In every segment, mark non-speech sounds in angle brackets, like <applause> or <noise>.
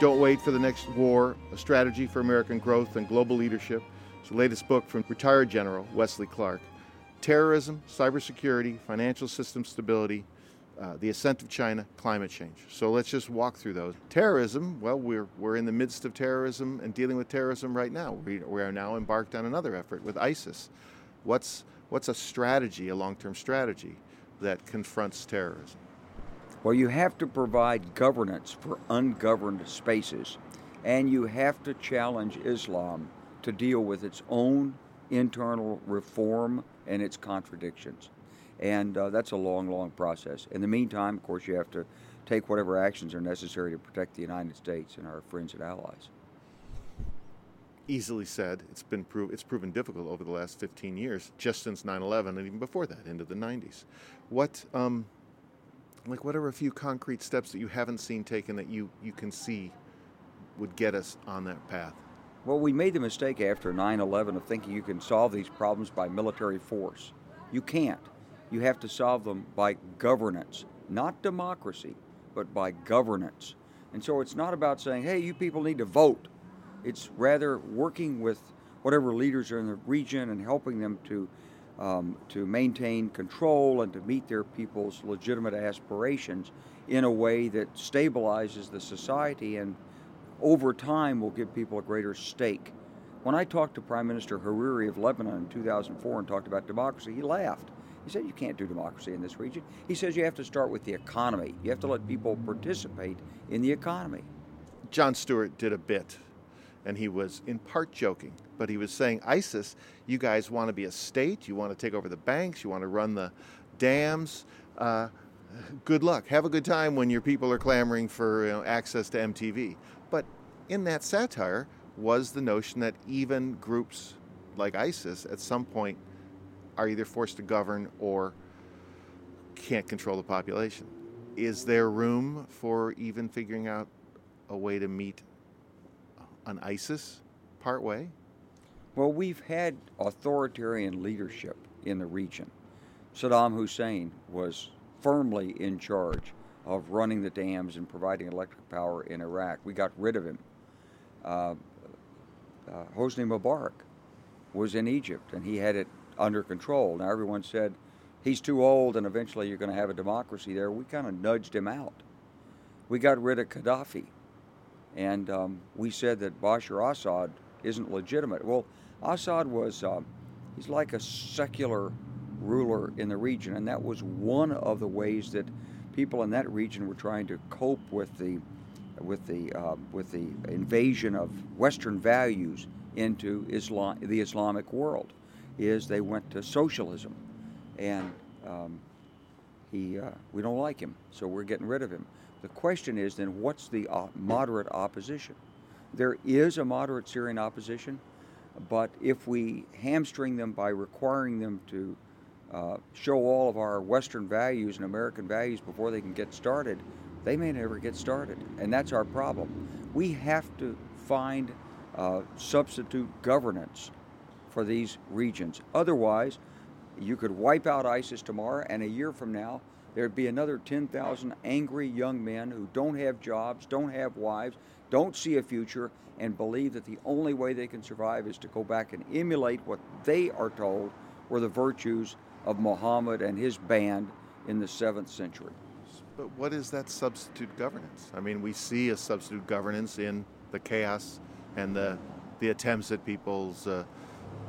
Don't Wait for the Next War A Strategy for American Growth and Global Leadership. It's the latest book from retired General Wesley Clark. Terrorism, cybersecurity, financial system stability, uh, the ascent of China, climate change. So let's just walk through those. Terrorism, well, we're, we're in the midst of terrorism and dealing with terrorism right now. We, we are now embarked on another effort with ISIS. What's, what's a strategy, a long term strategy, that confronts terrorism? Well, you have to provide governance for ungoverned spaces, and you have to challenge Islam to deal with its own internal reform and its contradictions. And uh, that's a long, long process. In the meantime, of course, you have to take whatever actions are necessary to protect the United States and our friends and allies. Easily said. It's been it's proven difficult over the last 15 years, just since 9/11, and even before that, into the 90s. What, um, like, what are a few concrete steps that you haven't seen taken that you you can see would get us on that path? Well, we made the mistake after 9 11 of thinking you can solve these problems by military force. You can't you have to solve them by governance, not democracy, but by governance. And so it's not about saying, hey, you people need to vote. It's rather working with whatever leaders are in the region and helping them to, um, to maintain control and to meet their people's legitimate aspirations in a way that stabilizes the society and over time will give people a greater stake. When I talked to Prime Minister Hariri of Lebanon in 2004 and talked about democracy, he laughed. He said you can't do democracy in this region. He says you have to start with the economy. You have to let people participate in the economy. Jon Stewart did a bit, and he was in part joking, but he was saying, ISIS, you guys want to be a state, you want to take over the banks, you want to run the dams. Uh, good luck. Have a good time when your people are clamoring for you know, access to MTV. But in that satire was the notion that even groups like ISIS at some point are either forced to govern or can't control the population. Is there room for even figuring out a way to meet an ISIS part way? Well, we've had authoritarian leadership in the region. Saddam Hussein was firmly in charge of running the dams and providing electric power in Iraq. We got rid of him. Uh, uh, Hosni Mubarak was in Egypt, and he had it under control. Now, everyone said he's too old and eventually you're going to have a democracy there. We kind of nudged him out. We got rid of Gaddafi. And um, we said that Bashar Assad isn't legitimate. Well, Assad was, uh, he's like a secular ruler in the region, and that was one of the ways that people in that region were trying to cope with the with the uh, with the invasion of Western values into Islam, the Islamic world is they went to socialism, and um, he uh, we don't like him, so we're getting rid of him. The question is then, what's the uh, moderate opposition? There is a moderate Syrian opposition, but if we hamstring them by requiring them to uh, show all of our Western values and American values before they can get started, they may never get started, and that's our problem. We have to find uh, substitute governance for these regions. Otherwise, you could wipe out ISIS tomorrow, and a year from now, there'd be another 10,000 angry young men who don't have jobs, don't have wives, don't see a future, and believe that the only way they can survive is to go back and emulate what they are told were the virtues of Muhammad and his band in the 7th century. But what is that substitute governance? I mean, we see a substitute governance in the chaos and the, the attempts at people's. Uh,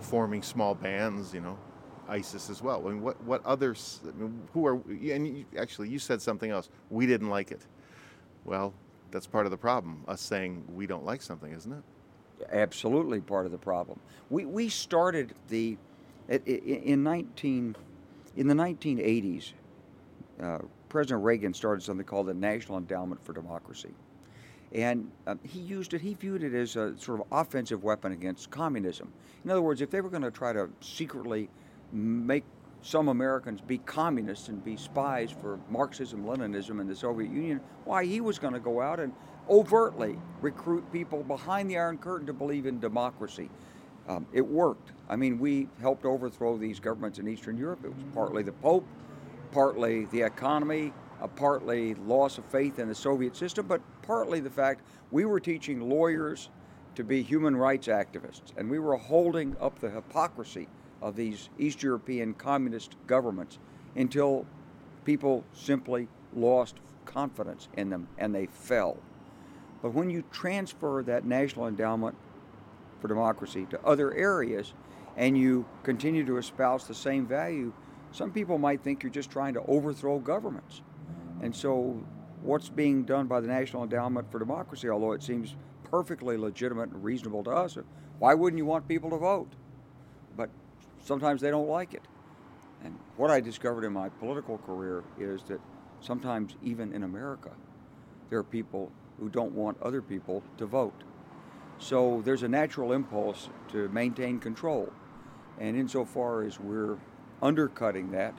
forming small bands, you know, ISIS as well. I mean, what what others? I mean, who are? And you, actually, you said something else. We didn't like it. Well, that's part of the problem. Us saying we don't like something, isn't it? Absolutely, part of the problem. We we started the in nineteen in the nineteen eighties. Uh, President Reagan started something called the National Endowment for Democracy. And um, he used it, he viewed it as a sort of offensive weapon against communism. In other words, if they were going to try to secretly make some Americans be communists and be spies for Marxism, Leninism, and the Soviet Union, why he was going to go out and overtly recruit people behind the Iron Curtain to believe in democracy. Um, it worked. I mean, we helped overthrow these governments in Eastern Europe. It was partly the Pope, partly the economy, uh, partly loss of faith in the Soviet system, but partly the fact we were teaching lawyers to be human rights activists, and we were holding up the hypocrisy of these East European communist governments until people simply lost confidence in them and they fell. But when you transfer that national endowment for democracy to other areas and you continue to espouse the same value, some people might think you're just trying to overthrow governments. And so, what's being done by the National Endowment for Democracy, although it seems perfectly legitimate and reasonable to us, why wouldn't you want people to vote? Sometimes they don't like it. And what I discovered in my political career is that sometimes, even in America, there are people who don't want other people to vote. So there's a natural impulse to maintain control. And insofar as we're undercutting that,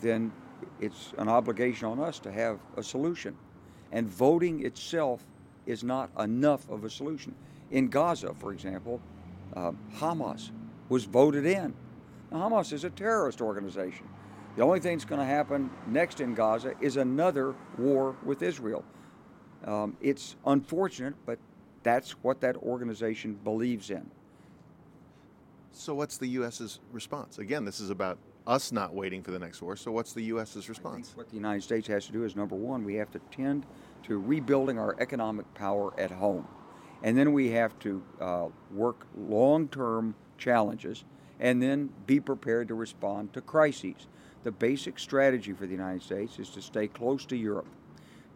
then it's an obligation on us to have a solution. And voting itself is not enough of a solution. In Gaza, for example, uh, Hamas was voted in. Now, Hamas is a terrorist organization. The only thing that's going to happen next in Gaza is another war with Israel. Um, it's unfortunate, but that's what that organization believes in. So, what's the U.S.'s response? Again, this is about us not waiting for the next war. So, what's the U.S.'s response? what the United States has to do is number one, we have to tend to rebuilding our economic power at home. And then we have to uh, work long term challenges and then be prepared to respond to crises. The basic strategy for the United States is to stay close to Europe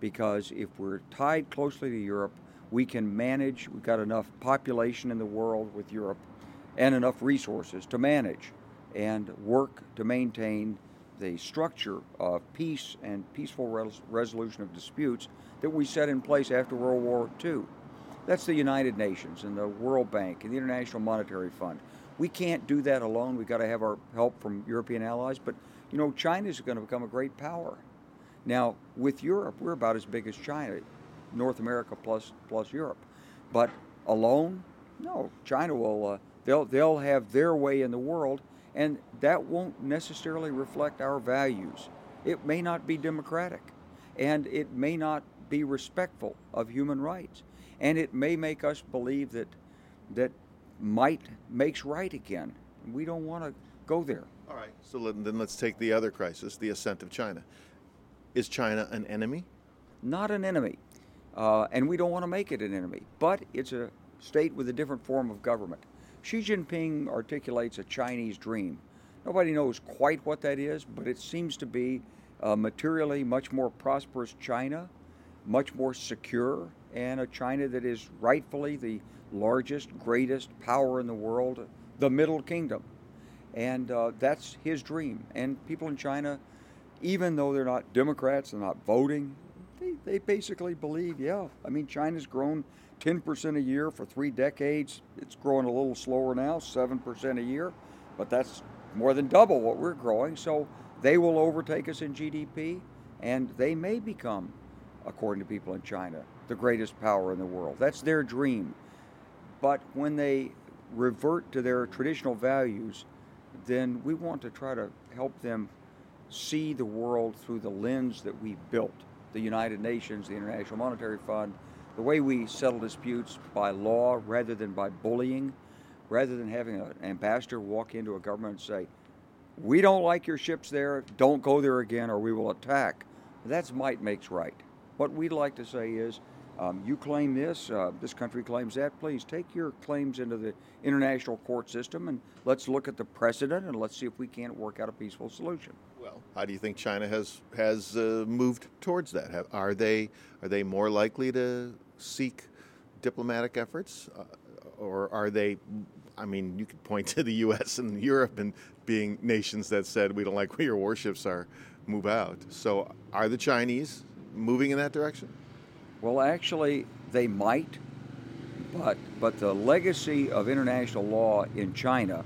because if we're tied closely to Europe, we can manage, we've got enough population in the world with Europe and enough resources to manage and work to maintain the structure of peace and peaceful res- resolution of disputes that we set in place after World War II. That's the United Nations and the World Bank and the International Monetary Fund. We can't do that alone. We've got to have our help from European allies. But, you know, China is going to become a great power. Now, with Europe, we're about as big as China, North America plus plus Europe. But alone, no. China will uh, they'll they'll have their way in the world, and that won't necessarily reflect our values. It may not be democratic, and it may not be respectful of human rights, and it may make us believe that that might makes right again. We don't want to go there. All right. So then let's take the other crisis, the ascent of China. Is China an enemy? Not an enemy. Uh, and we don't want to make it an enemy, but it's a state with a different form of government. Xi Jinping articulates a Chinese dream. Nobody knows quite what that is, but it seems to be a materially much more prosperous China, much more secure, and a China that is rightfully the largest, greatest power in the world, the Middle Kingdom. And uh, that's his dream. And people in China, even though they're not Democrats, they're not voting, they, they basically believe, yeah, I mean, China's grown 10% a year for three decades. It's growing a little slower now, 7% a year, but that's more than double what we're growing. So they will overtake us in GDP, and they may become, according to people in China, the greatest power in the world. That's their dream. But when they revert to their traditional values, then we want to try to help them see the world through the lens that we built the United Nations, the International Monetary Fund, the way we settle disputes by law rather than by bullying, rather than having an ambassador walk into a government and say, We don't like your ships there, don't go there again, or we will attack. That's might makes right. What we'd like to say is, um, you claim this, uh, this country claims that. Please take your claims into the international court system and let's look at the precedent and let's see if we can't work out a peaceful solution. Well, how do you think China has has uh, moved towards that? Have, are they are they more likely to seek diplomatic efforts, uh, or are they? I mean, you could point to the U.S. and Europe and being nations that said we don't like where your warships are, move out. So, are the Chinese moving in that direction? Well, actually, they might, but but the legacy of international law in China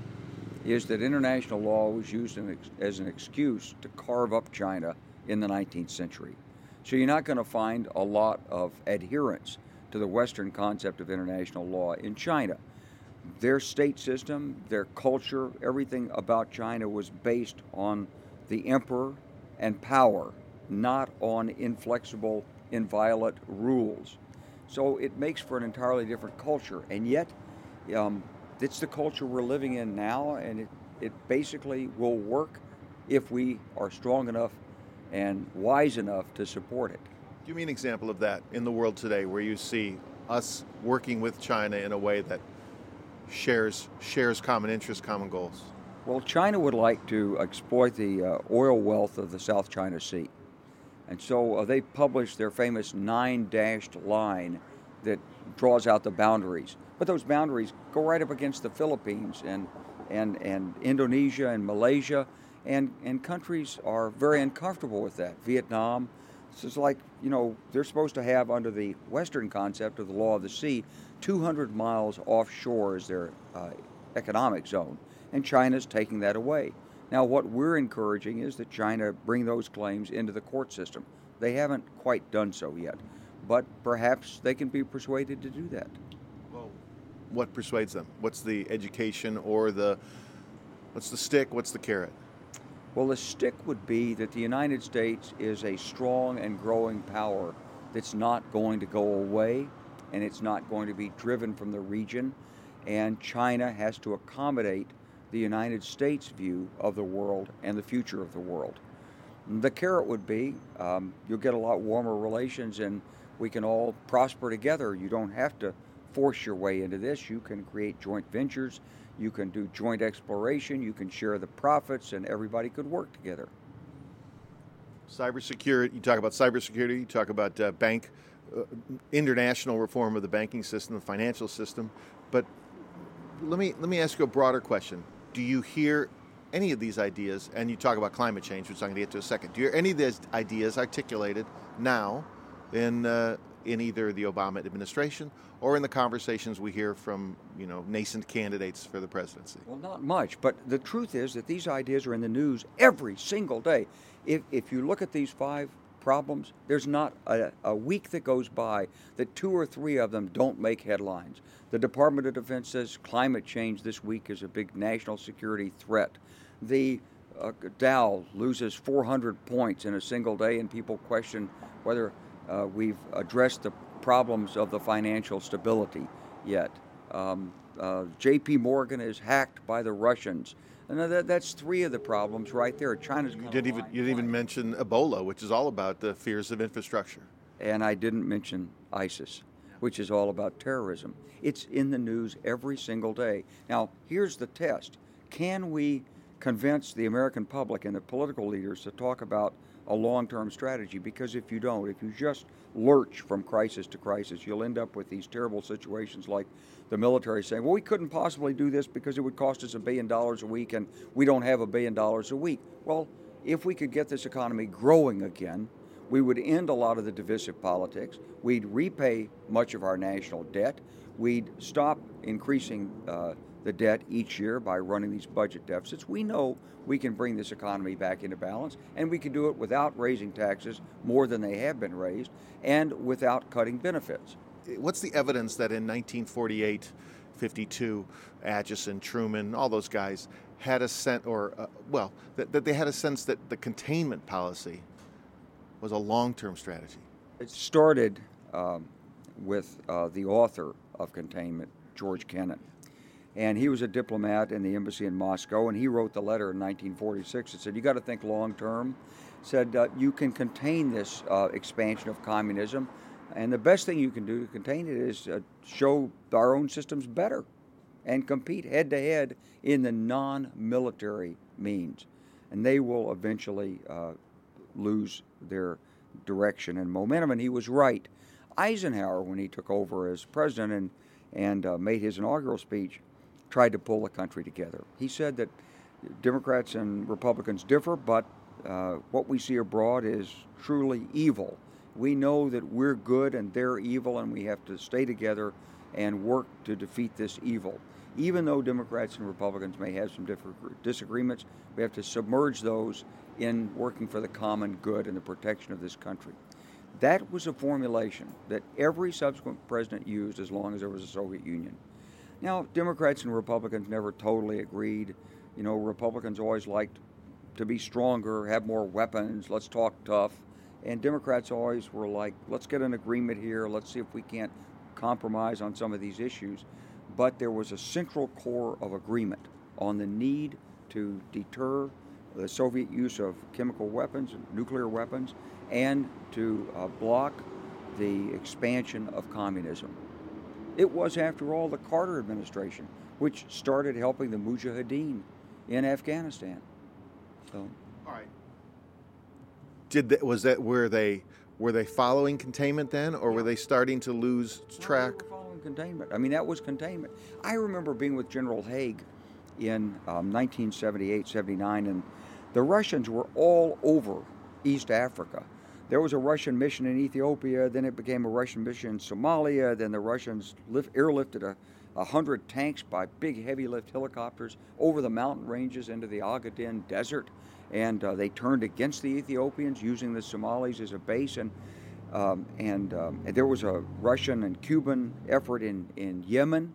is that international law was used as an excuse to carve up China in the 19th century. So you're not going to find a lot of adherence to the Western concept of international law in China. Their state system, their culture, everything about China was based on the emperor and power not on inflexible, inviolate rules. So it makes for an entirely different culture. And yet, um, it's the culture we're living in now, and it, it basically will work if we are strong enough and wise enough to support it. Give me an example of that in the world today where you see us working with China in a way that shares shares common interests, common goals. Well, China would like to exploit the uh, oil wealth of the South China Sea. And so uh, they published their famous nine dashed line that draws out the boundaries. But those boundaries go right up against the Philippines and, and, and Indonesia and Malaysia. And, and countries are very uncomfortable with that. Vietnam, it's like, you know, they're supposed to have, under the Western concept of the law of the sea, 200 miles offshore as their uh, economic zone. And China's taking that away. Now, what we're encouraging is that China bring those claims into the court system. They haven't quite done so yet, but perhaps they can be persuaded to do that. Well, what persuades them? What's the education or the what's the stick? What's the carrot? Well, the stick would be that the United States is a strong and growing power that's not going to go away and it's not going to be driven from the region, and China has to accommodate the United States' view of the world and the future of the world. The carrot would be um, you'll get a lot warmer relations and we can all prosper together. You don't have to force your way into this. You can create joint ventures, you can do joint exploration, you can share the profits, and everybody could work together. Cybersecurity, you talk about cybersecurity, you talk about uh, bank, uh, international reform of the banking system, the financial system, but let me, let me ask you a broader question do you hear any of these ideas, and you talk about climate change, which I'm going to get to in a second, do you hear any of these ideas articulated now in, uh, in either the Obama administration or in the conversations we hear from you know nascent candidates for the presidency? Well, not much, but the truth is that these ideas are in the news every single day. If, if you look at these five problems, there's not a, a, week that goes by that two or three of them don't make headlines. The Department of Defense says climate change this week is a big national security threat. The uh, Dow loses 400 points in a single day, and people question whether uh, we've addressed the problems of the financial stability yet. Um, uh, J.P. Morgan is hacked by the Russians. And that, that's three of the problems right there. China's you didn't even you didn't even mention Ebola, which is all about the fears of infrastructure. And I didn't mention ISIS, which is all about terrorism. It's in the news every single day. Now, here's the test: Can we convince the American public and the political leaders to talk about a long-term strategy? Because if you don't, if you just lurch from crisis to crisis, you'll end up with these terrible situations like the military saying, well, we couldn't possibly do this because it would cost us a billion dollars a week and we don't have a billion dollars a week. Well, if we could get this economy growing again, we would end a lot of the divisive politics. We'd repay much of our national debt. We'd stop increasing uh, the debt each year by running these budget deficits. We know we can bring this economy back into balance, and we can do it without raising taxes more than they have been raised and without cutting benefits what's the evidence that in 1948, 52, Acheson, Truman, all those guys had a sense, or uh, well, that, that, they had a sense that the containment policy was a long-term strategy. It started um, with uh, the author of Containment, George Kennan. And he was a diplomat in the embassy in Moscow, and he wrote the letter in 1946 that said, You got to think long term. Said, uh, You can contain this uh, expansion of communism and the best thing you can do to contain it is uh, show our own systems better and compete head to head in the non military means. And they will eventually uh, lose their direction and momentum. And he was right. Eisenhower, when he took over as president and, and uh, made his inaugural speech, tried to pull the country together. He said that Democrats and Republicans differ, but uh, what we see abroad is truly evil we know that we're good and they're evil, and we have to stay together and work to defeat this evil. Even though Democrats and Republicans may have some disagreements, we have to submerge those in working for the common good and the protection of this country. That was a formulation that every subsequent president used as long as there was a Soviet Union. Now, Democrats and Republicans never totally agreed. You know, Republicans always liked to be stronger, have more weapons, let's talk tough. And Democrats always were like, let's get an agreement here, let's see if we can't compromise on some of these issues. But there was a central core of agreement on the need to deter the Soviet use of chemical weapons, and nuclear weapons, and to uh, block the expansion of communism. It was, after all, the Carter administration which started helping the Mujahideen in Afghanistan. So, all right. Did they, was that where they were they following containment then, or yeah. were they starting to lose track? No, following containment. I mean, that was containment. I remember being with General Haig in um, 1978, 79, and the Russians were all over East Africa. There was a Russian mission in Ethiopia, then it became a Russian mission in Somalia, then the Russians lift, airlifted a, a hundred tanks by big heavy lift helicopters over the mountain ranges into the Ogaden Desert, and uh, they turned against the Ethiopians using the Somalis as a base. And um, and, um, there was a Russian and Cuban effort in in Yemen.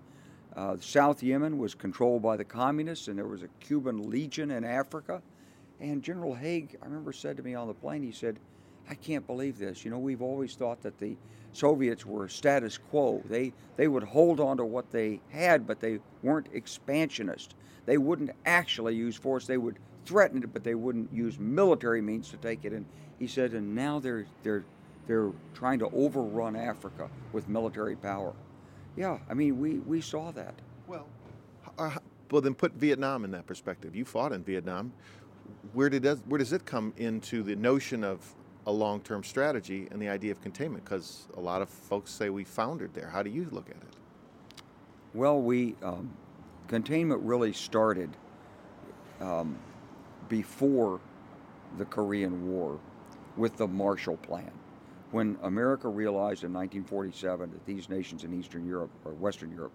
Uh, South Yemen was controlled by the communists, and there was a Cuban legion in Africa. And General Haig, I remember, said to me on the plane, he said, I can't believe this. You know, we've always thought that the Soviets were status quo. They, they would hold on to what they had, but they weren't expansionist. They wouldn't actually use force. They would threaten it, but they wouldn't use military means to take it. And he said, and now they're, they're, they're trying to overrun Africa with military power. Yeah, I mean, we, we saw that. Well, uh, well, then put Vietnam in that perspective. You fought in Vietnam. Where did where does it come into the notion of a long-term strategy and the idea of containment? Because a lot of folks say we foundered there. How do you look at it? Well, we um, containment really started um, before the Korean War with the Marshall Plan. When America realized in 1947 that these nations in Eastern Europe or Western Europe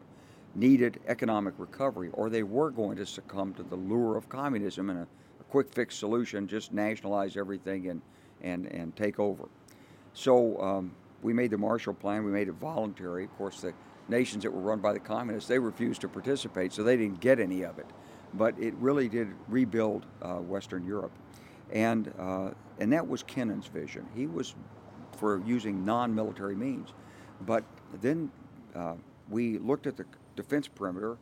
needed economic recovery, or they were going to succumb to the lure of communism and a, a quick fix solution, just nationalize everything and, and, and take over. So um, we made the Marshall Plan, we made it voluntary. Of course, the nations that were run by the communists, they refused to participate, so they didn't get any of it. But it really did rebuild uh, Western Europe. And, uh, and that was Kennan's vision. He was for using non military means. But then uh, we looked at the defense perimeter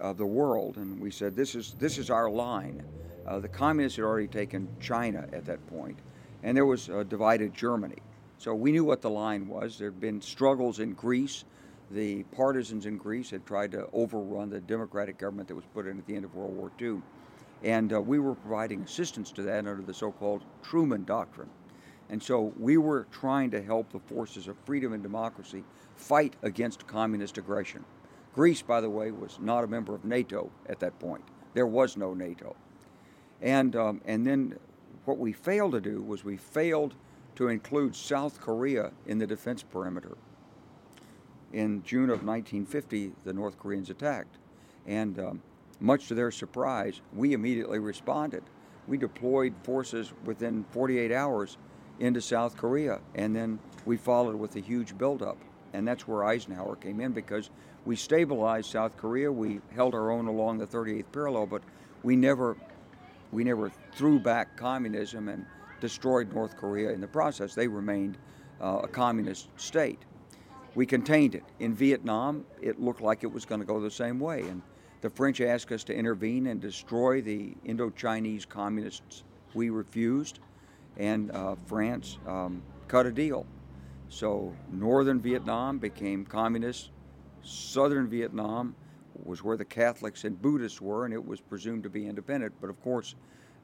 of the world and we said, this is, this is our line. Uh, the communists had already taken China at that point, and there was a divided Germany. So we knew what the line was. There had been struggles in Greece. The partisans in Greece had tried to overrun the democratic government that was put in at the end of World War II. And uh, we were providing assistance to that under the so called Truman Doctrine. And so we were trying to help the forces of freedom and democracy fight against communist aggression. Greece, by the way, was not a member of NATO at that point. There was no NATO. And, um, and then what we failed to do was we failed to include South Korea in the defense perimeter. In June of 1950, the North Koreans attacked. And um, much to their surprise, we immediately responded. We deployed forces within 48 hours into South Korea. And then we followed with a huge buildup. And that's where Eisenhower came in because we stabilized South Korea. We held our own along the 38th parallel, but we never, we never threw back communism and destroyed North Korea in the process. They remained uh, a communist state. We contained it. In Vietnam, it looked like it was going to go the same way. And the French asked us to intervene and destroy the Indo Chinese communists. We refused and uh, France um, cut a deal. So northern Vietnam became communist. Southern Vietnam was where the Catholics and Buddhists were, and it was presumed to be independent. But of course,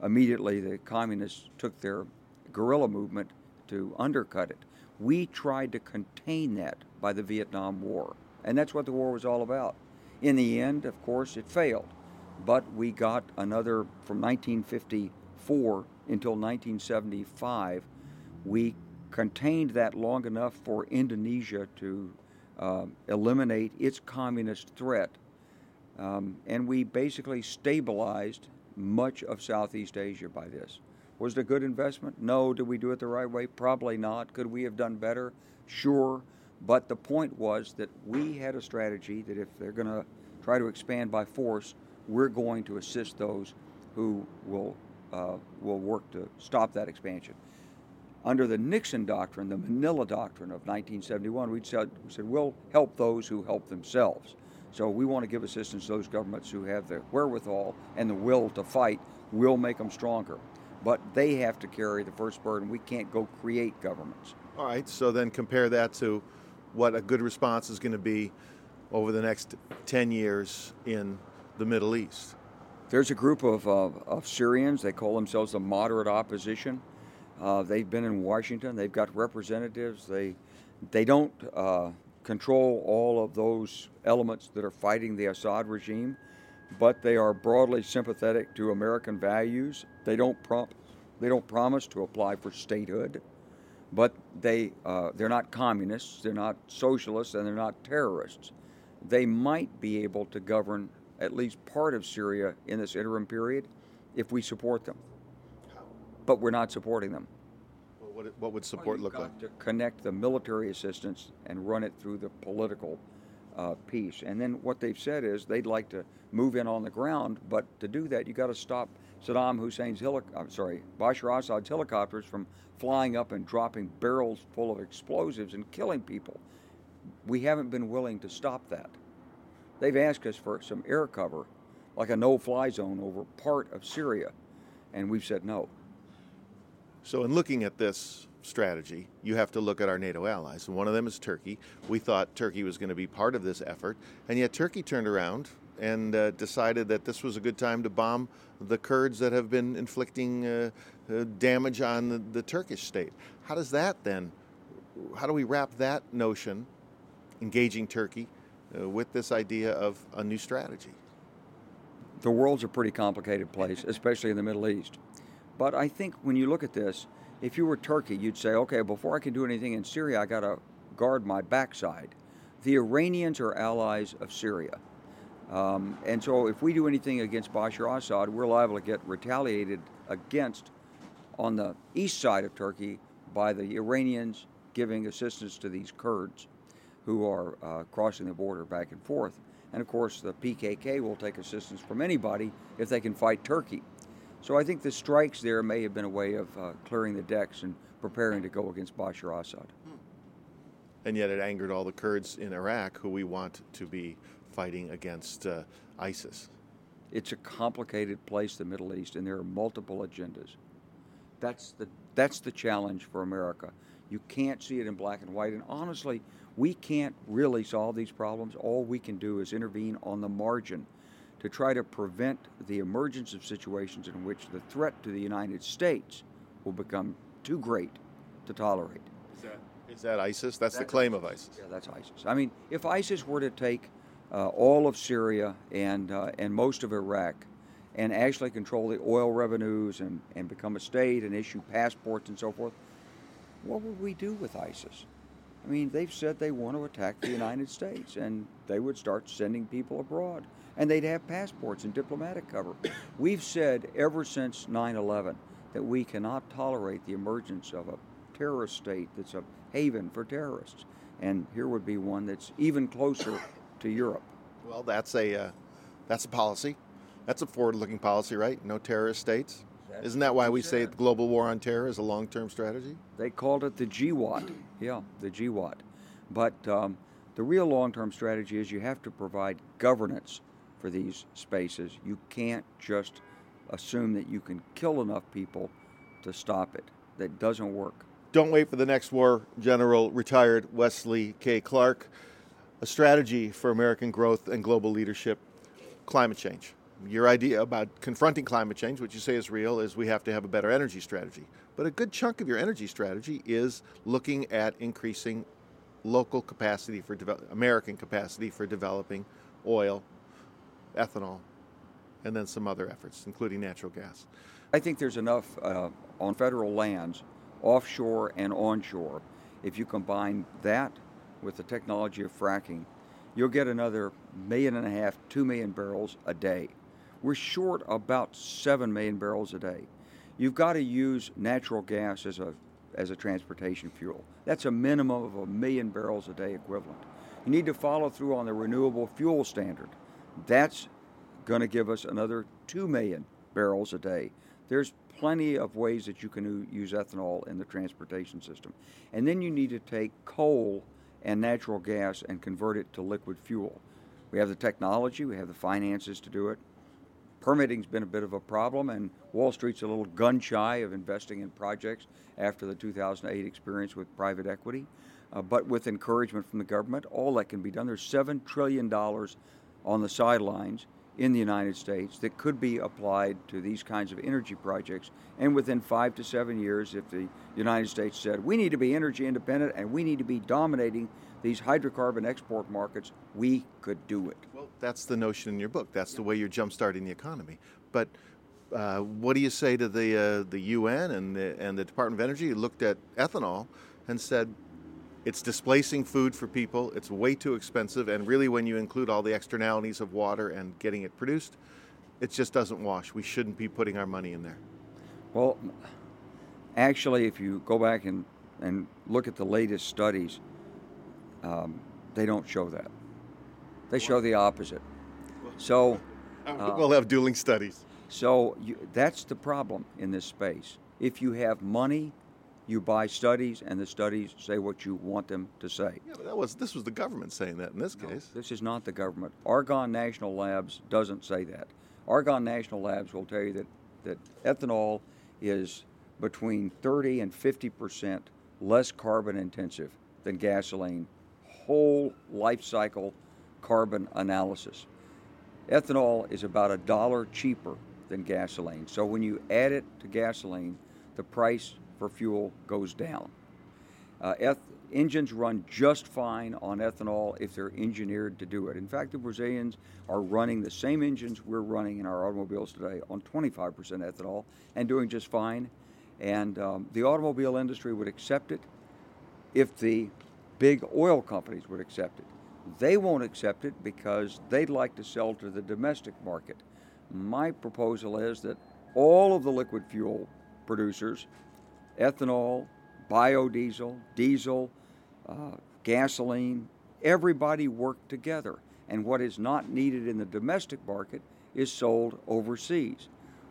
immediately the communists took their guerrilla movement to undercut it. We tried to contain that by the Vietnam War, and that's what the war was all about. In the end, of course, it failed, but we got another from 1954 until 1975. We contained that long enough for Indonesia to uh, eliminate its communist threat. Um, and we basically stabilized much of Southeast Asia by this. Was it a good investment? No. Did we do it the right way? Probably not. Could we have done better? Sure. But the point was that we had a strategy that if they're going to try to expand by force, we're going to assist those who will uh, will work to stop that expansion. Under the Nixon doctrine, the Manila doctrine of 1971, we said, we said we'll help those who help themselves. So we want to give assistance to those governments who have the wherewithal and the will to fight. We'll make them stronger. But they have to carry the first burden. We can't go create governments. All right, so then compare that to what a good response is going to be over the next 10 years in the Middle East. There's a group of, uh, of Syrians, they call themselves the moderate opposition. Uh, they've been in Washington, they've got representatives. They, they don't uh, control all of those elements that are fighting the Assad regime, but they are broadly sympathetic to American values. They don't, prom- they don't promise to apply for statehood, but they, uh, they're not communists, they're not socialists, and they're not terrorists. They might be able to govern at least part of Syria in this interim period if we support them. But we're not supporting them. What, what would support look like? To connect the military assistance and run it through the political uh, piece. And then what they've said is they'd like to move in on the ground, but to do that, you got to stop Saddam Hussein's I'm sorry, Bashar Assad's helicopters from flying up and dropping barrels full of explosives and killing people. We haven't been willing to stop that. They've asked us for some air cover, like a no-fly zone over part of Syria, and we've said no. So, in looking at this strategy, you have to look at our NATO allies, and one of them is Turkey. We thought Turkey was going to be part of this effort, and yet Turkey turned around and uh, decided that this was a good time to bomb the Kurds that have been inflicting uh, uh, damage on the, the, Turkish state. How does that then? How do we wrap that notion, engaging Turkey, uh, with this idea of a new strategy? The world's a pretty complicated place, especially in the Middle East. But I think when you look at this, if you were Turkey, you'd say, okay, before I can do anything in Syria, I got to guard my backside. The Iranians are allies of Syria. Um, and so if we do anything against Bashar Assad, we're liable to get retaliated against on the east side of Turkey by the Iranians giving assistance to these Kurds who are uh, crossing the border back and forth. And of course, the PKK will take assistance from anybody if they can fight Turkey. So I think the strikes there may have been a way of uh, clearing the decks and preparing to go against Bashar Assad. And yet it angered all the Kurds in Iraq who we want to be fighting against uh, ISIS. It's a complicated place, the Middle East, and there are multiple agendas. That's the, that's the challenge for America. You can't see it in black and white. And honestly, we can't really solve these problems. All we can do is intervene on the margin to try to prevent the emergence of situations in which the threat to the United States will become too great to tolerate. Is that, is that ISIS? That's, that's, the claim of ISIS. Yeah, that's ISIS. I mean, if ISIS were to take uh, all of Syria and, uh, and most of Iraq and actually control the oil revenues and, and become a state and issue passports and so forth, what would we do with ISIS? I mean, they've said they want to attack the United States, and they would start sending people abroad, and they'd have passports and diplomatic cover. <coughs> We've said ever since 9 11 that we cannot tolerate the emergence of a terrorist state that's a haven for terrorists. And here would be one that's even closer <coughs> to Europe. Well, that's a, uh, that's a policy. That's a forward looking policy, right? No terrorist states. Isn't that why we say the global war on terror is a long term strategy? They called it the GWOT. Yeah, the GWOT. But um, the real long term strategy is you have to provide governance for these spaces. You can't just assume that you can kill enough people to stop it. That doesn't work. Don't wait for the next war, General retired Wesley K. Clark. A strategy for American growth and global leadership, climate change your idea about confronting climate change, which you say is real, is we have to have a better energy strategy. But a good chunk of your energy strategy is looking at increasing local capacity for American capacity for developing oil, ethanol, and then some other efforts, including natural gas. I think there's enough uh, on federal lands, offshore and onshore. If you combine that with the technology of fracking, you'll get another million and a half, two million barrels a day we're short about 7 million barrels a day. You've got to use natural gas as a, as a transportation fuel. That's a minimum of a million barrels a day equivalent. You need to follow through on the renewable fuel standard. That's going to give us another 2 million barrels a day. There's plenty of ways that you can use ethanol in the transportation system. And then you need to take coal and natural gas and convert it to liquid fuel. We have the technology, we have the finances to do it. Permitting's been a bit of a problem, and Wall Street's a little gun shy of investing in projects after the 2008 experience with private equity. Uh, but with encouragement from the government, all that can be done. There's $7 trillion on the sidelines in the United States that could be applied to these kinds of energy projects. And within five to seven years, if the United States said, we need to be energy independent and we need to be dominating these hydrocarbon export markets, we could do it. Well, that's the notion in your book. That's the way you're jumpstarting the economy. But uh, what do you say to the uh, the UN and the, and the Department of Energy looked at ethanol and said it's displacing food for people, it's way too expensive, and really, when you include all the externalities of water and getting it produced, it just doesn't wash. We shouldn't be putting our money in there. Well, actually, if you go back and, and look at the latest studies, um, they don't show that. They show the opposite. So, Uh, we'll have dueling studies. so you, that's the problem in this space. If you have money, you buy studies, and the studies say what you want them to say. Yeah, but that was this was the government saying that in this case. This is not the government. Argonne National Labs doesn't say that. Argonne National Labs will tell you that, that ethanol is between 30 and 50 percent less carbon intensive than gasoline, whole life cycle carbon analysis. Ethanol is about a dollar cheaper than gasoline. So when you add it to gasoline, the price for fuel goes down. Uh, eth- engines run just fine on ethanol if they're engineered to do it. In fact, the Brazilians are running the same engines we're running in our automobiles today on 25% ethanol and doing just fine. And um, the automobile industry would accept it if the big oil companies would accept it. They won't accept it because they'd like to sell to the domestic market. My proposal is that all of the liquid fuel producers, ethanol, biodiesel, diesel, uh, gasoline, everybody work together. And what is not needed in the domestic market is sold overseas.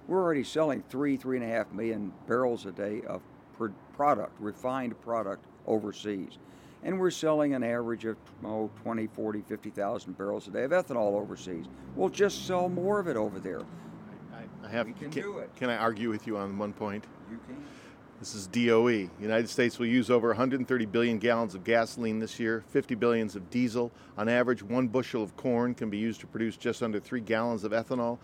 We're already selling three, three and a half million barrels a day of product, refined product overseas. And we're selling an average of oh, 20, 40, 50,000 barrels a day of ethanol overseas. We'll just sell more of it over there. I, I have. We can do it. Can I argue with you on one point? You can. This is DOE. United States will use over 130 billion gallons of gasoline this year, 50 billions of diesel. On average, one bushel of corn can be used to produce just under three gallons of ethanol.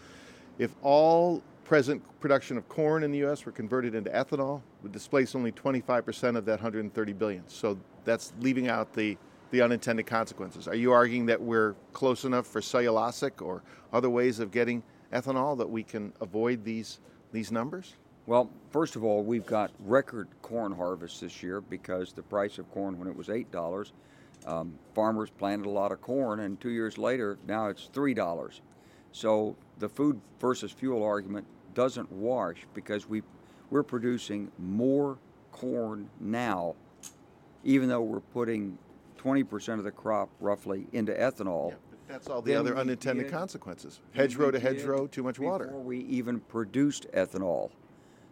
If all present production of corn in the U.S. were converted into ethanol, would displace only 25% of that 130 billion. So that's leaving out the the unintended consequences. Are you arguing that we're close enough for cellulosic or other ways of getting ethanol that we can avoid these these numbers? Well, first of all, we've got record corn harvest this year because the price of corn, when it was eight dollars, um, farmers planted a lot of corn, and two years later, now it's three dollars. So the food versus fuel argument doesn't wash because we we're producing more corn now, even though we're putting 20% of the crop roughly into ethanol. Yeah, that's all the other unintended consequences. Hedgerow to hedgerow, too much water. Before we even produced ethanol.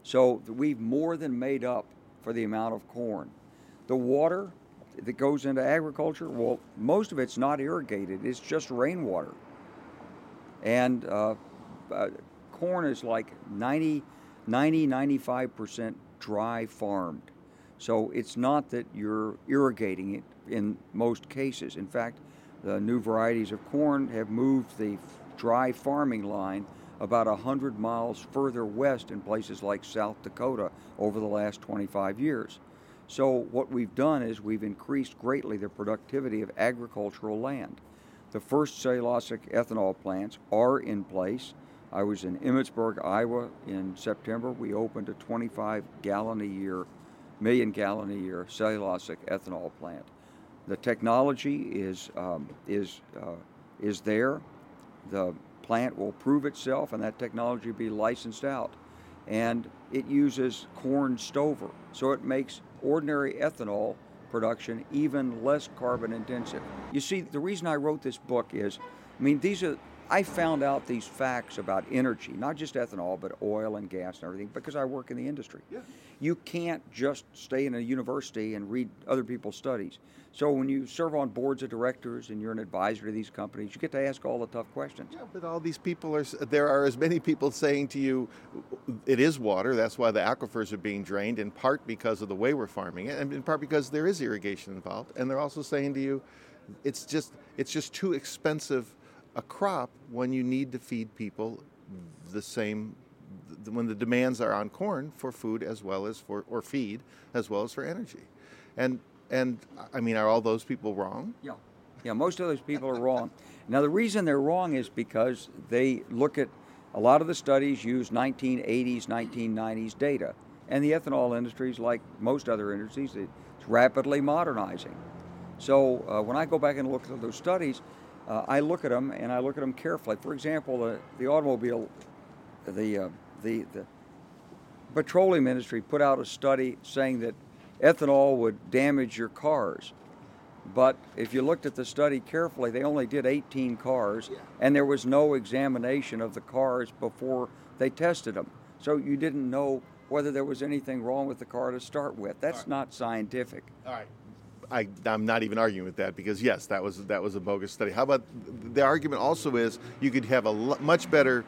So we've more than made up for the amount of corn. The water that goes into agriculture, well, most of it's not irrigated, it's just rainwater. And uh, uh, corn is like 90, 90, 95% dry farmed. So it's not that you're irrigating it in most cases. In fact, the new varieties of corn have moved the dry farming line about 100 miles further west in places like South Dakota over the last 25 years. So, what we've done is we've increased greatly the productivity of agricultural land. The first cellulosic ethanol plants are in place. I was in Emmetsburg, Iowa in September. We opened a 25 gallon a year, million gallon a year cellulosic ethanol plant. The technology is, um, is, uh, is there. The plant will prove itself, and that technology will be licensed out. And it uses corn stover, so it makes ordinary ethanol production even less carbon intensive. You see, the reason I wrote this book is, I mean, these are, I found out these facts about energy, not just ethanol, but oil and gas and everything, because I work in the industry. Yeah. You can't just stay in a university and read other people's studies. So when you serve on boards of directors and you're an advisor to these companies, you get to ask all the tough questions. Yeah, but all these people are. There are as many people saying to you, "It is water." That's why the aquifers are being drained, in part because of the way we're farming it, and in part because there is irrigation involved. And they're also saying to you, "It's just, it's just too expensive a crop when you need to feed people the same." When the demands are on corn for food as well as for or feed as well as for energy, and and I mean, are all those people wrong? Yeah. Yeah, most of those people are wrong. Now, the reason they're wrong is because they look at a lot of the studies use 1980s, 1990s data. And the ethanol industry is like most other industries, it's rapidly modernizing. So uh, when I go back and look at those studies, uh, I look at them and I look at them carefully. For example, the, the automobile, the, uh, the, the petroleum industry put out a study saying that ethanol would damage your cars. But if you looked at the study carefully, they only did 18 cars, Yeah. and there was no examination of the cars before they tested them. So you didn't know whether there was anything wrong with the car to start with. That's Right. not scientific. All right. I, I'm not even arguing with that because yes, that was that was a bogus study. How about the argument also is you could have a much better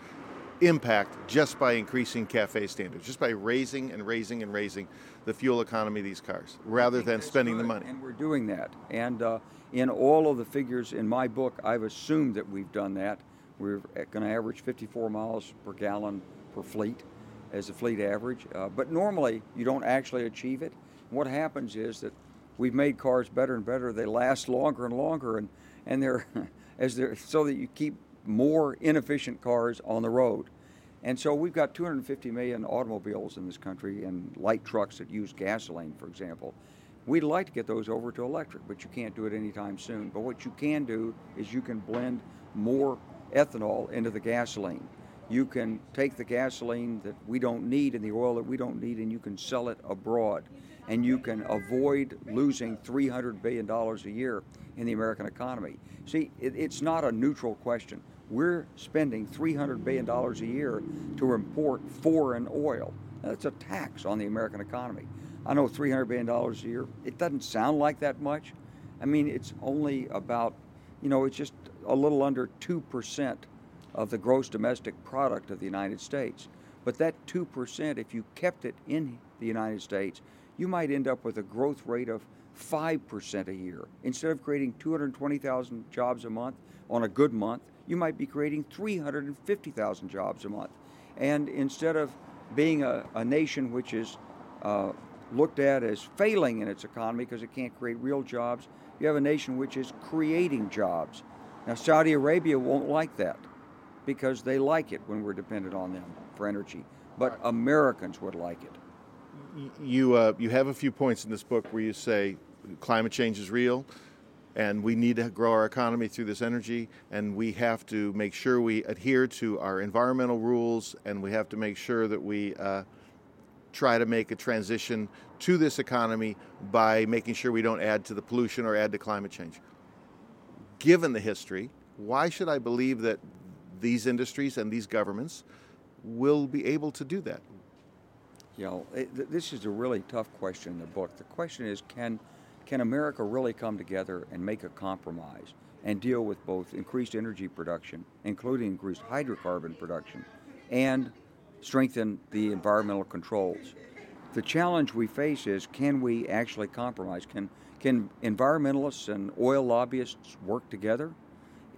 impact just by increasing cafe standards, just by raising and raising and raising the fuel economy of these cars, rather than spending the money. And we're doing that. And uh, in all of the figures in my book, I've assumed that we've done that. We're going to average 54 miles per gallon per fleet as a fleet average. Uh, but normally, you don't actually achieve it. What happens is that we've made cars better and better. They last longer and longer, and and they're <laughs> as they're so that you keep more inefficient cars on the road. And so we've got 250 million automobiles in this country and light trucks that use gasoline, for example. We'd like to get those over to electric, but you can't do it anytime soon. But what you can do is you can blend more ethanol into the gasoline. You can take the gasoline that we don't need and the oil that we don't need, and you can sell it abroad. And you can avoid losing $300 billion a year in the American economy. See, it, it's not a neutral question. We're spending $300 billion a year to import foreign oil. That's a tax on the American economy. I know $300 billion a year, it doesn't sound like that much. I mean, it's only about, you know, it's just a little under 2% of the gross domestic product of the United States. But that 2%, if you kept it in the United States, you might end up with a growth rate of 5% a year. Instead of creating 220,000 jobs a month on a good month, you might be creating 350,000 jobs a month. And instead of being a, a nation which is uh, looked at as failing in its economy because it can't create real jobs, you have a nation which is creating jobs. Now, Saudi Arabia won't like that because they like it when we're dependent on them for energy. But Americans would like it. You uh, you have a few points in this book where you say climate change is real, and we need to grow our economy through this energy, and we have to make sure we adhere to our environmental rules, and we have to make sure that we uh, try to make a transition to this economy by making sure we don't add to the pollution or add to climate change. Given the history, why should I believe that these industries and these governments will be able to do that? You know, it, th- this is a really tough question in the book. The question is, can can America really come together and make a compromise and deal with both increased energy production, including increased hydrocarbon production, and strengthen the environmental controls? The challenge we face is, can we actually compromise? Can can environmentalists and oil lobbyists work together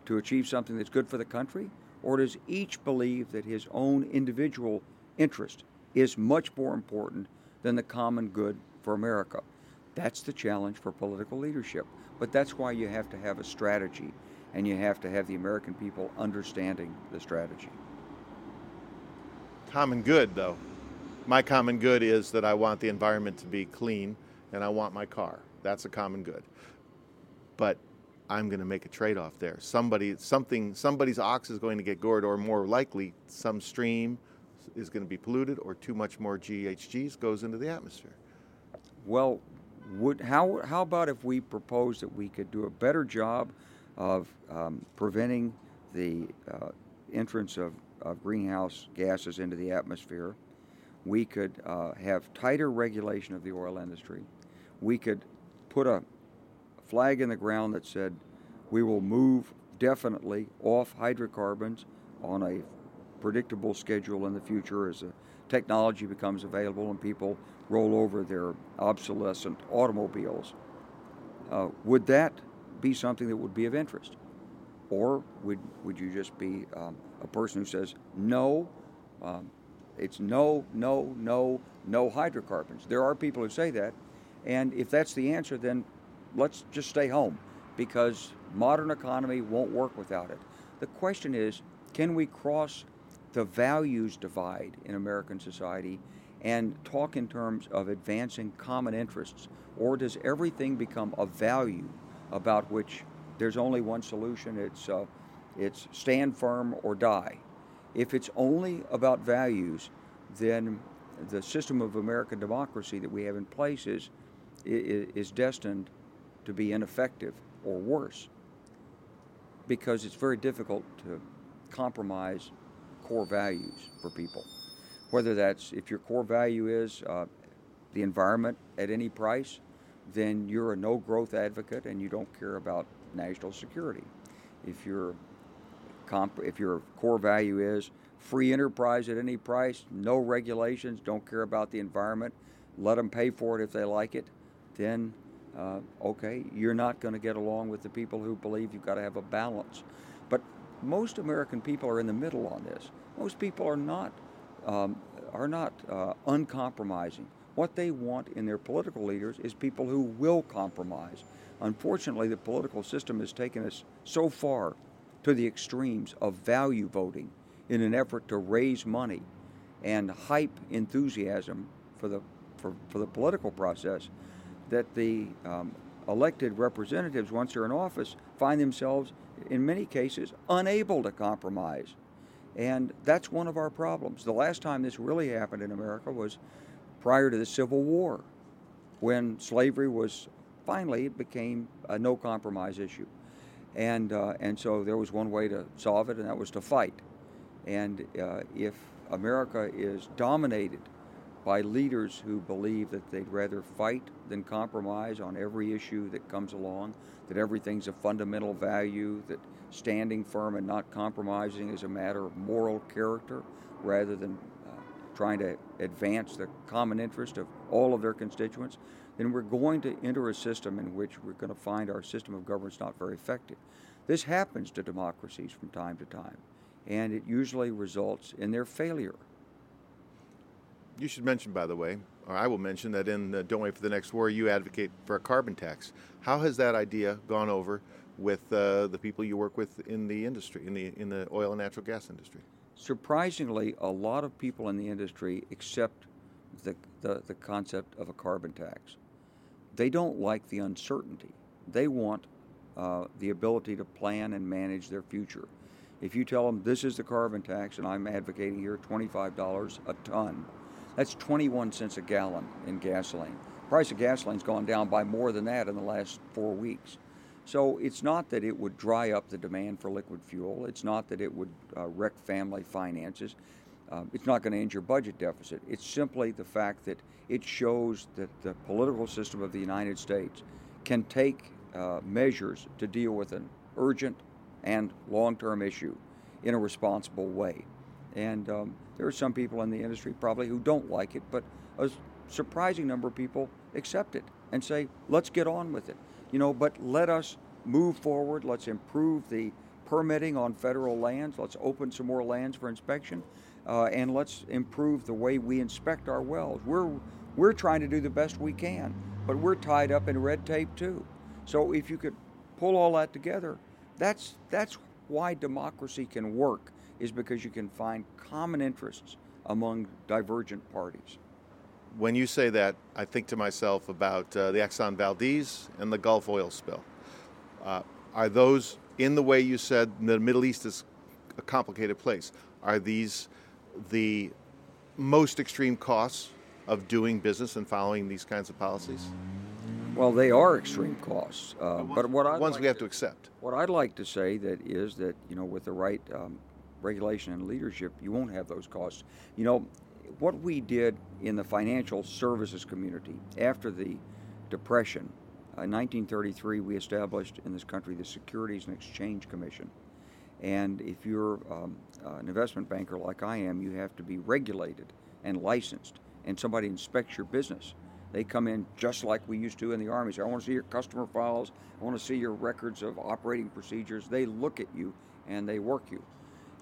to achieve something that's good for the country, or does each believe that his own individual interest is much more important than the common good for America. That's the challenge for political leadership. But that's why you have to have a strategy and you have to have the American people understanding the strategy. Common good, though. My common good is that I want the environment to be clean and I want my car. That's a common good. But I'm going to make a trade-off there. Somebody, something, somebody's ox is going to get gored, or more likely, some stream is going to be polluted, or too much more GHGs goes into the atmosphere. Well, would how how about if we propose that we could do a better job of um, preventing the uh, entrance of, of greenhouse gases into the atmosphere. We could uh, have tighter regulation of the oil industry. We could put a flag in the ground that said we will move definitely off hydrocarbons on a predictable schedule in the future as the technology becomes available and people roll over their obsolescent automobiles. Uh, would that be something that would be of interest? Or would, would you just be um, a person who says, no, um, it's no, no, no, no hydrocarbons? There are people who say that. And if that's the answer, then let's just stay home because modern economy won't work without it. The question is, can we cross the values divide in American society and talk in terms of advancing common interests? Or does everything become a value about which there's only one solution? It's, uh, it's stand firm or die. If it's only about values, then the system of American democracy that we have in place is, is destined to be ineffective or worse because it's very difficult to compromise core values for people. Whether that's if your core value is uh, the environment at any price, then you're a no growth advocate and you don't care about national security. If your comp- if your core value is free enterprise at any price, no regulations, don't care about the environment, let them pay for it if they like it, then uh, okay, you're not going to get along with the people who believe you've got to have a balance. But most American people are in the middle on this. Most people are not um, are not uh, uncompromising. What they want in their political leaders is people who will compromise. Unfortunately, the political system has taken us so far to the extremes of value voting in an effort to raise money and hype enthusiasm for the for, for the political process that the um, elected representatives, once they're in office, find themselves, in many cases, unable to compromise. And that's one of our problems. The last time this really happened in America was prior to the Civil War, when slavery was finally it became a no compromise issue. And, uh, and so there was one way to solve it, and that was to fight. And uh, if America is dominated by leaders who believe that they'd rather fight than compromise on every issue that comes along, that everything's a fundamental value, that standing firm and not compromising is a matter of moral character rather than uh, trying to advance the common interest of all of their constituents, then we're going to enter a system in which we're going to find our system of governance not very effective. This happens to democracies from time to time, and it usually results in their failure. You should mention, by the way, or I will mention that in uh, Don't Wait for the Next War, you advocate for a carbon tax. How has that idea gone over with uh, the people you work with in the industry, in the in the oil and natural gas industry? Surprisingly, a lot of people in the industry accept the, the, the concept of a carbon tax. They don't like the uncertainty. They want uh, the ability to plan and manage their future. If you tell them this is the carbon tax, and I'm advocating here $25 a ton, that's 21 cents a gallon in gasoline. Price of gasoline's gone down by more than that in the last four weeks. So it's not that it would dry up the demand for liquid fuel. It's not that it would uh, wreck family finances. Uh, it's not going to injure budget deficit. It's simply the fact that it shows that the political system of the United States can take uh, measures to deal with an urgent and long-term issue in a responsible way. And um, there are some people in the industry probably who don't like it, but a surprising number of people accept it and say, let's get on with it. You know, but let us move forward. Let's improve the permitting on federal lands. Let's open some more lands for inspection. Uh, and let's improve the way we inspect our wells. We're, we're trying to do the best we can, but we're tied up in red tape too. So if you could pull all that together, that's, that's why democracy can work is because you can find common interests among divergent parties. When you say that, I think to myself about uh, the Exxon Valdez and the Gulf oil spill. Uh, are those, in the way you said, the Middle East is a complicated place, are these the most extreme costs of doing business and following these kinds of policies? Well, they are extreme costs, uh, but what I ones we have to accept. What I'd like to say that is that you know with the right um, regulation and leadership, you won't have those costs. You know, what we did in the financial services community after the Depression, uh, in 1933, we established in this country the Securities and Exchange Commission. And if you're um, uh, an investment banker like I am, you have to be regulated and licensed, and somebody inspects your business. They come in just like we used to in the Army. Say, I want to see your customer files. I want to see your records of operating procedures. They look at you and they work you.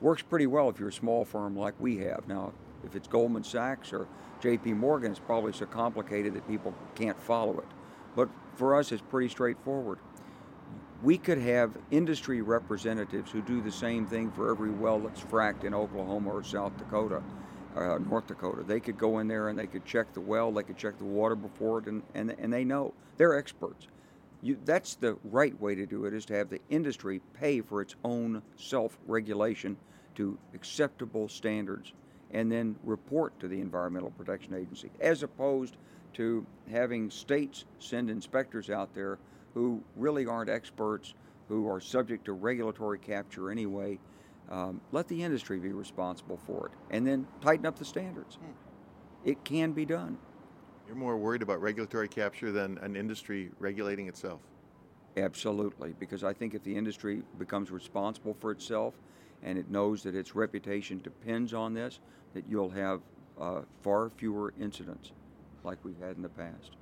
Works pretty well if you're a small firm like we have. Now, if it's Goldman Sachs or JP Morgan, it's probably so complicated that people can't follow it. But for us, it's pretty straightforward. We could have industry representatives who do the same thing for every well that's fracked in Oklahoma or South Dakota uh, North Dakota. They could go in there and they could check the well, they could check the water before it, and, and, and they know. They're experts. You, that's the right way to do it, is to have the industry pay for its own self regulation to acceptable standards and then report to the Environmental Protection Agency, as opposed to having states send inspectors out there who really aren't experts, who are subject to regulatory capture anyway, um, let the industry be responsible for it, and then tighten up the standards. Hmm. It can be done. You're more worried about regulatory capture than an industry regulating itself. Absolutely, because I think if the industry becomes responsible for itself and it knows that its reputation depends on this, that you'll have uh, far fewer incidents like we've had in the past.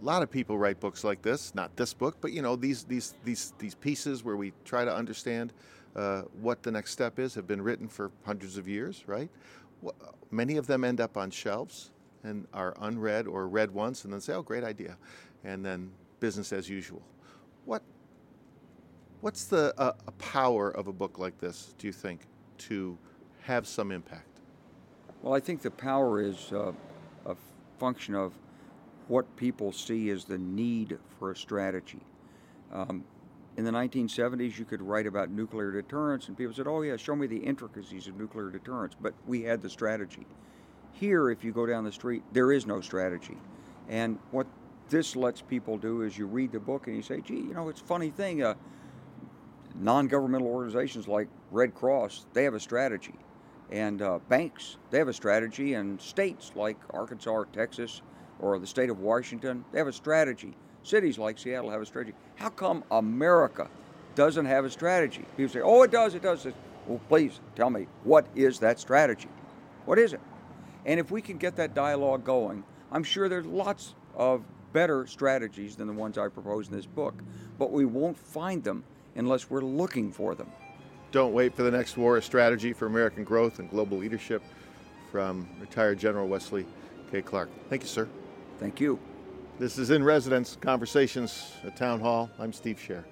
A lot of people write books like this, not this book, but you know these these these these pieces where we try to understand uh, what the next step is have been written for hundreds of years, right? Many of them end up on shelves and are unread or read once and then say, oh, great idea. And then business as usual. What, what's the uh, power of a book like this, do you think, to have some impact? Well, I think the power is uh, a function of what people see as the need for a strategy. Um, in the 1970s, you could write about nuclear deterrence, and people said, Oh, yeah, show me the intricacies of nuclear deterrence. But we had the strategy. Here, if you go down the street, there is no strategy. And what this lets people do is you read the book and you say, Gee, you know, it's a funny thing. Uh, non governmental organizations like Red Cross, they have a strategy. And uh, banks, they have a strategy. And states like Arkansas or Texas or the state of Washington, they have a strategy. Cities like Seattle have a strategy. How come America doesn't have a strategy? People say, oh, it does, it does. Well, please tell me, what is that strategy? What is it? And if we can get that dialogue going, I'm sure there's lots of better strategies than the ones I propose in this book, but we won't find them unless we're looking for them. Don't wait for the next war, a strategy for American growth and global leadership from retired General Wesley K. Clark. Thank you, sir. Thank you. This is In Residence Conversations at Town Hall. I'm Steve Scher.